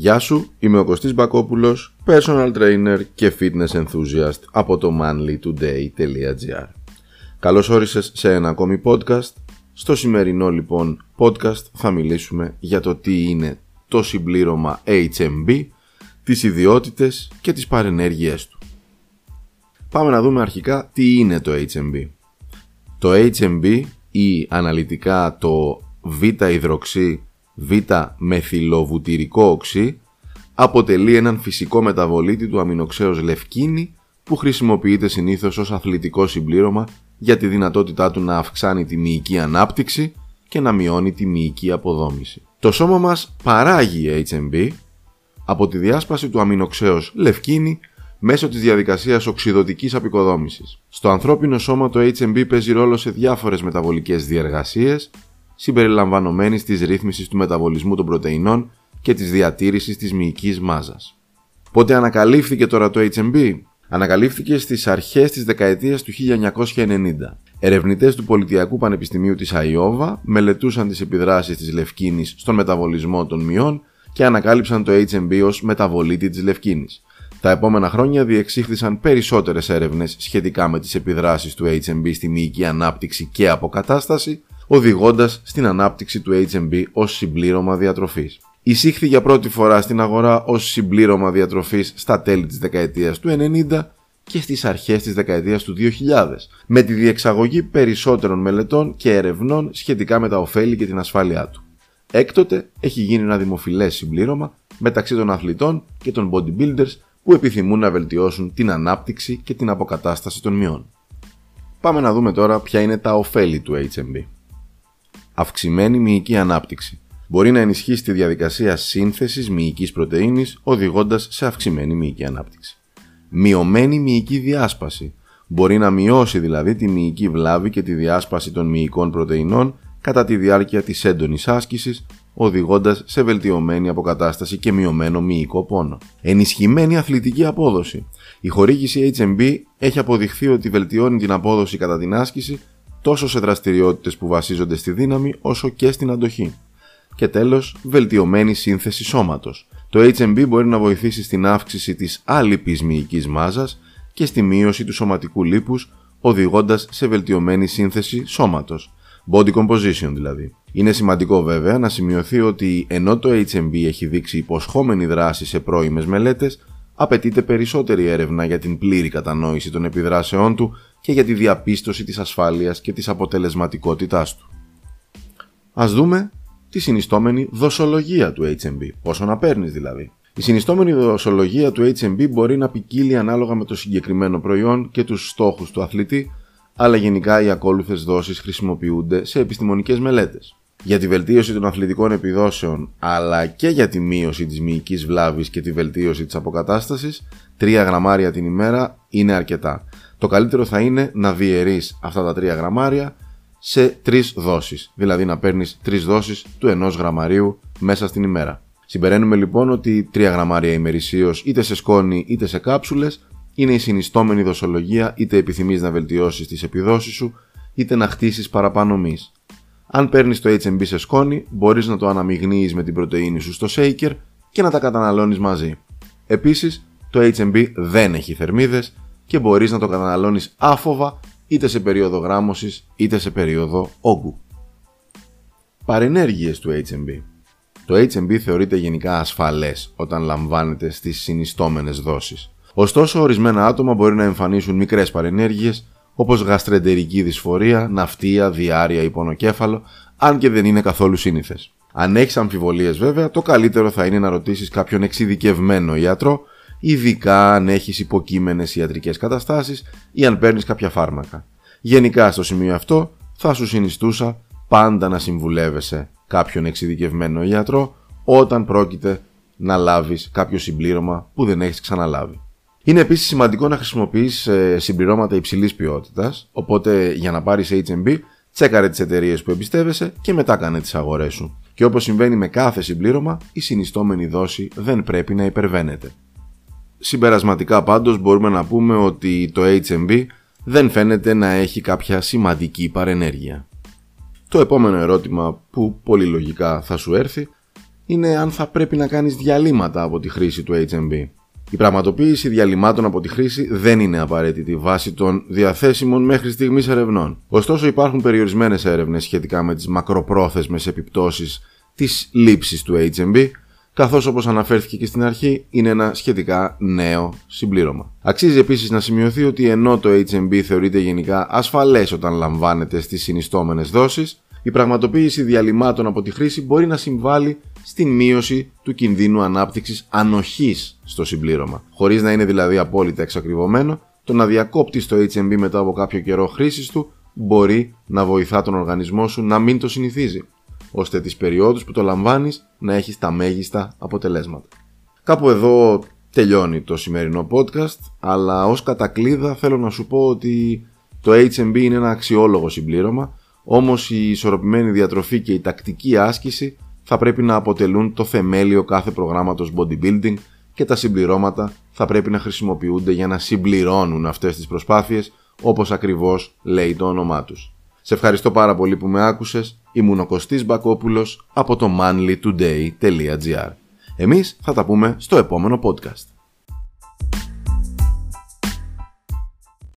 Γεια σου, είμαι ο Κωστής Μπακόπουλος, personal trainer και fitness enthusiast από το manlytoday.gr Καλώς όρισες σε ένα ακόμη podcast. Στο σημερινό λοιπόν podcast θα μιλήσουμε για το τι είναι το συμπλήρωμα HMB, τις ιδιότητες και τις παρενέργειές του. Πάμε να δούμε αρχικά τι είναι το HMB. Το HMB ή αναλυτικά το β-υδροξύ β-μεθυλοβουτυρικό οξύ αποτελεί έναν φυσικό μεταβολίτη του αμινοξέως λευκίνη που χρησιμοποιείται συνήθως ως αθλητικό συμπλήρωμα για τη δυνατότητά του να αυξάνει τη μυϊκή ανάπτυξη και να μειώνει τη μυϊκή αποδόμηση. Το σώμα μας παράγει HMB από τη διάσπαση του αμινοξέως λευκίνη μέσω της διαδικασίας οξυδοτικής απεικοδόμησης. Στο ανθρώπινο σώμα το HMB παίζει ρόλο σε διάφορες μεταβολικές διεργασίες συμπεριλαμβανομένης της ρύθμισης του μεταβολισμού των πρωτεϊνών και της διατήρησης της μυϊκής μάζας. Πότε ανακαλύφθηκε τώρα το HMB? Ανακαλύφθηκε στις αρχές της δεκαετίας του 1990. Ερευνητές του Πολιτιακού Πανεπιστημίου της Αϊόβα μελετούσαν τις επιδράσεις της λευκίνης στον μεταβολισμό των μειών και ανακάλυψαν το HMB ως μεταβολίτη της λευκίνης. Τα επόμενα χρόνια διεξήχθησαν περισσότερες έρευνες σχετικά με τις επιδράσεις του HMB στη μυϊκή ανάπτυξη και αποκατάσταση οδηγώντας στην ανάπτυξη του HMB ως συμπλήρωμα διατροφής. Εισήχθη για πρώτη φορά στην αγορά ως συμπλήρωμα διατροφής στα τέλη της δεκαετίας του 90 και στις αρχές της δεκαετίας του 2000, με τη διεξαγωγή περισσότερων μελετών και ερευνών σχετικά με τα ωφέλη και την ασφάλειά του. Έκτοτε έχει γίνει ένα δημοφιλές συμπλήρωμα μεταξύ των αθλητών και των bodybuilders που επιθυμούν να βελτιώσουν την ανάπτυξη και την αποκατάσταση των μειών. Πάμε να δούμε τώρα ποια είναι τα ωφέλη του HMB αυξημένη μυϊκή ανάπτυξη. Μπορεί να ενισχύσει τη διαδικασία σύνθεσης μυϊκής πρωτενη, οδηγώντας σε αυξημένη μυϊκή ανάπτυξη. Μειωμένη μυϊκή διάσπαση. Μπορεί να μειώσει δηλαδή τη μυϊκή βλάβη και τη διάσπαση των μυϊκών πρωτεϊνών κατά τη διάρκεια της έντονης άσκησης, οδηγώντας σε βελτιωμένη αποκατάσταση και μειωμένο μυϊκό πόνο. Ενισχυμένη αθλητική απόδοση. Η χορήγηση HMB έχει αποδειχθεί ότι βελτιώνει την απόδοση κατά την άσκηση τόσο σε δραστηριότητες που βασίζονται στη δύναμη όσο και στην αντοχή. Και τέλος, βελτιωμένη σύνθεση σώματος. Το HMB μπορεί να βοηθήσει στην αύξηση της άλυπης μυϊκής μάζας και στη μείωση του σωματικού λίπους, οδηγώντας σε βελτιωμένη σύνθεση σώματος. Body composition δηλαδή. Είναι σημαντικό βέβαια να σημειωθεί ότι ενώ το HMB έχει δείξει υποσχόμενη δράση σε πρώιμες μελέτες, απαιτείται περισσότερη έρευνα για την πλήρη κατανόηση των επιδράσεών του και για τη διαπίστωση της ασφάλειας και της αποτελεσματικότητάς του. Ας δούμε τη συνιστόμενη δοσολογία του HMB, πόσο να παίρνεις δηλαδή. Η συνιστόμενη δοσολογία του HMB μπορεί να ποικίλει ανάλογα με το συγκεκριμένο προϊόν και τους στόχους του αθλητή, αλλά γενικά οι ακόλουθες δόσεις χρησιμοποιούνται σε επιστημονικές μελέτες. Για τη βελτίωση των αθλητικών επιδόσεων, αλλά και για τη μείωση της μυϊκής βλάβης και τη βελτίωση της αποκατάστασης, 3 γραμμάρια την ημέρα είναι αρκετά το καλύτερο θα είναι να διαιρείς αυτά τα 3 γραμμάρια σε 3 δόσεις, δηλαδή να παίρνεις 3 δόσεις του 1 γραμμαρίου μέσα στην ημέρα. Συμπεραίνουμε λοιπόν ότι 3 γραμμάρια ημερησίως είτε σε σκόνη είτε σε κάψουλες είναι η συνιστόμενη δοσολογία είτε επιθυμείς να βελτιώσεις τις επιδόσεις σου είτε να χτίσεις παραπάνω μυς. Αν παίρνεις το HMB σε σκόνη, μπορείς να το αναμειγνύεις με την πρωτεΐνη σου στο shaker και να τα καταναλώνεις μαζί. Επίσης, το HMB δεν έχει θερμίδες και μπορείς να το καταναλώνεις άφοβα είτε σε περίοδο γράμμωσης είτε σε περίοδο όγκου. Παρενέργειες του HMB Το HMB θεωρείται γενικά ασφαλές όταν λαμβάνεται στις συνιστόμενες δόσεις. Ωστόσο, ορισμένα άτομα μπορεί να εμφανίσουν μικρές παρενέργειες όπως γαστρεντερική δυσφορία, ναυτία, διάρρεια ή πονοκέφαλο, αν και δεν είναι καθόλου σύνηθες. Αν έχεις αμφιβολίες βέβαια, το καλύτερο θα είναι να ρωτήσεις κάποιον εξειδικευμένο ιατρό ειδικά αν έχεις υποκείμενες ιατρικές καταστάσεις ή αν παίρνεις κάποια φάρμακα. Γενικά στο σημείο αυτό θα σου συνιστούσα πάντα να συμβουλεύεσαι κάποιον εξειδικευμένο ιατρό όταν πρόκειται να λάβεις κάποιο συμπλήρωμα που δεν έχεις ξαναλάβει. Είναι επίσης σημαντικό να χρησιμοποιείς ε, συμπληρώματα υψηλής ποιότητας, οπότε για να πάρεις HMB τσέκαρε τις εταιρείες που εμπιστεύεσαι και μετά κάνε τις αγορές σου. Και όπως συμβαίνει με κάθε συμπλήρωμα, η συνιστόμενη δόση δεν πρέπει να υπερβαίνεται. Συμπερασματικά πάντως μπορούμε να πούμε ότι το HMB δεν φαίνεται να έχει κάποια σημαντική παρενέργεια. Το επόμενο ερώτημα που πολύ λογικά θα σου έρθει είναι αν θα πρέπει να κάνεις διαλύματα από τη χρήση του HMB. Η πραγματοποίηση διαλυμάτων από τη χρήση δεν είναι απαραίτητη βάσει των διαθέσιμων μέχρι στιγμής ερευνών. Ωστόσο υπάρχουν περιορισμένες έρευνες σχετικά με τις μακροπρόθεσμες επιπτώσεις της λήψης του HMB καθώς όπως αναφέρθηκε και στην αρχή είναι ένα σχετικά νέο συμπλήρωμα. Αξίζει επίσης να σημειωθεί ότι ενώ το HMB θεωρείται γενικά ασφαλές όταν λαμβάνεται στις συνιστόμενες δόσεις, η πραγματοποίηση διαλυμάτων από τη χρήση μπορεί να συμβάλλει στην μείωση του κινδύνου ανάπτυξης ανοχής στο συμπλήρωμα. Χωρίς να είναι δηλαδή απόλυτα εξακριβωμένο, το να διακόπτει το HMB μετά από κάποιο καιρό χρήσης του μπορεί να βοηθά τον οργανισμό σου να μην το συνηθίζει ώστε τις περιόδους που το λαμβάνεις να έχεις τα μέγιστα αποτελέσματα. Κάπου εδώ τελειώνει το σημερινό podcast, αλλά ως κατακλίδα θέλω να σου πω ότι το HMB είναι ένα αξιόλογο συμπλήρωμα, όμως η ισορροπημένη διατροφή και η τακτική άσκηση θα πρέπει να αποτελούν το θεμέλιο κάθε προγράμματος bodybuilding και τα συμπληρώματα θα πρέπει να χρησιμοποιούνται για να συμπληρώνουν αυτές τις προσπάθειες όπως ακριβώς λέει το όνομά τους. Σε ευχαριστώ πάρα πολύ που με άκουσες. Ήμουν ο Κωστής Μπακόπουλος από το manlytoday.gr. Εμείς θα τα πούμε στο επόμενο podcast.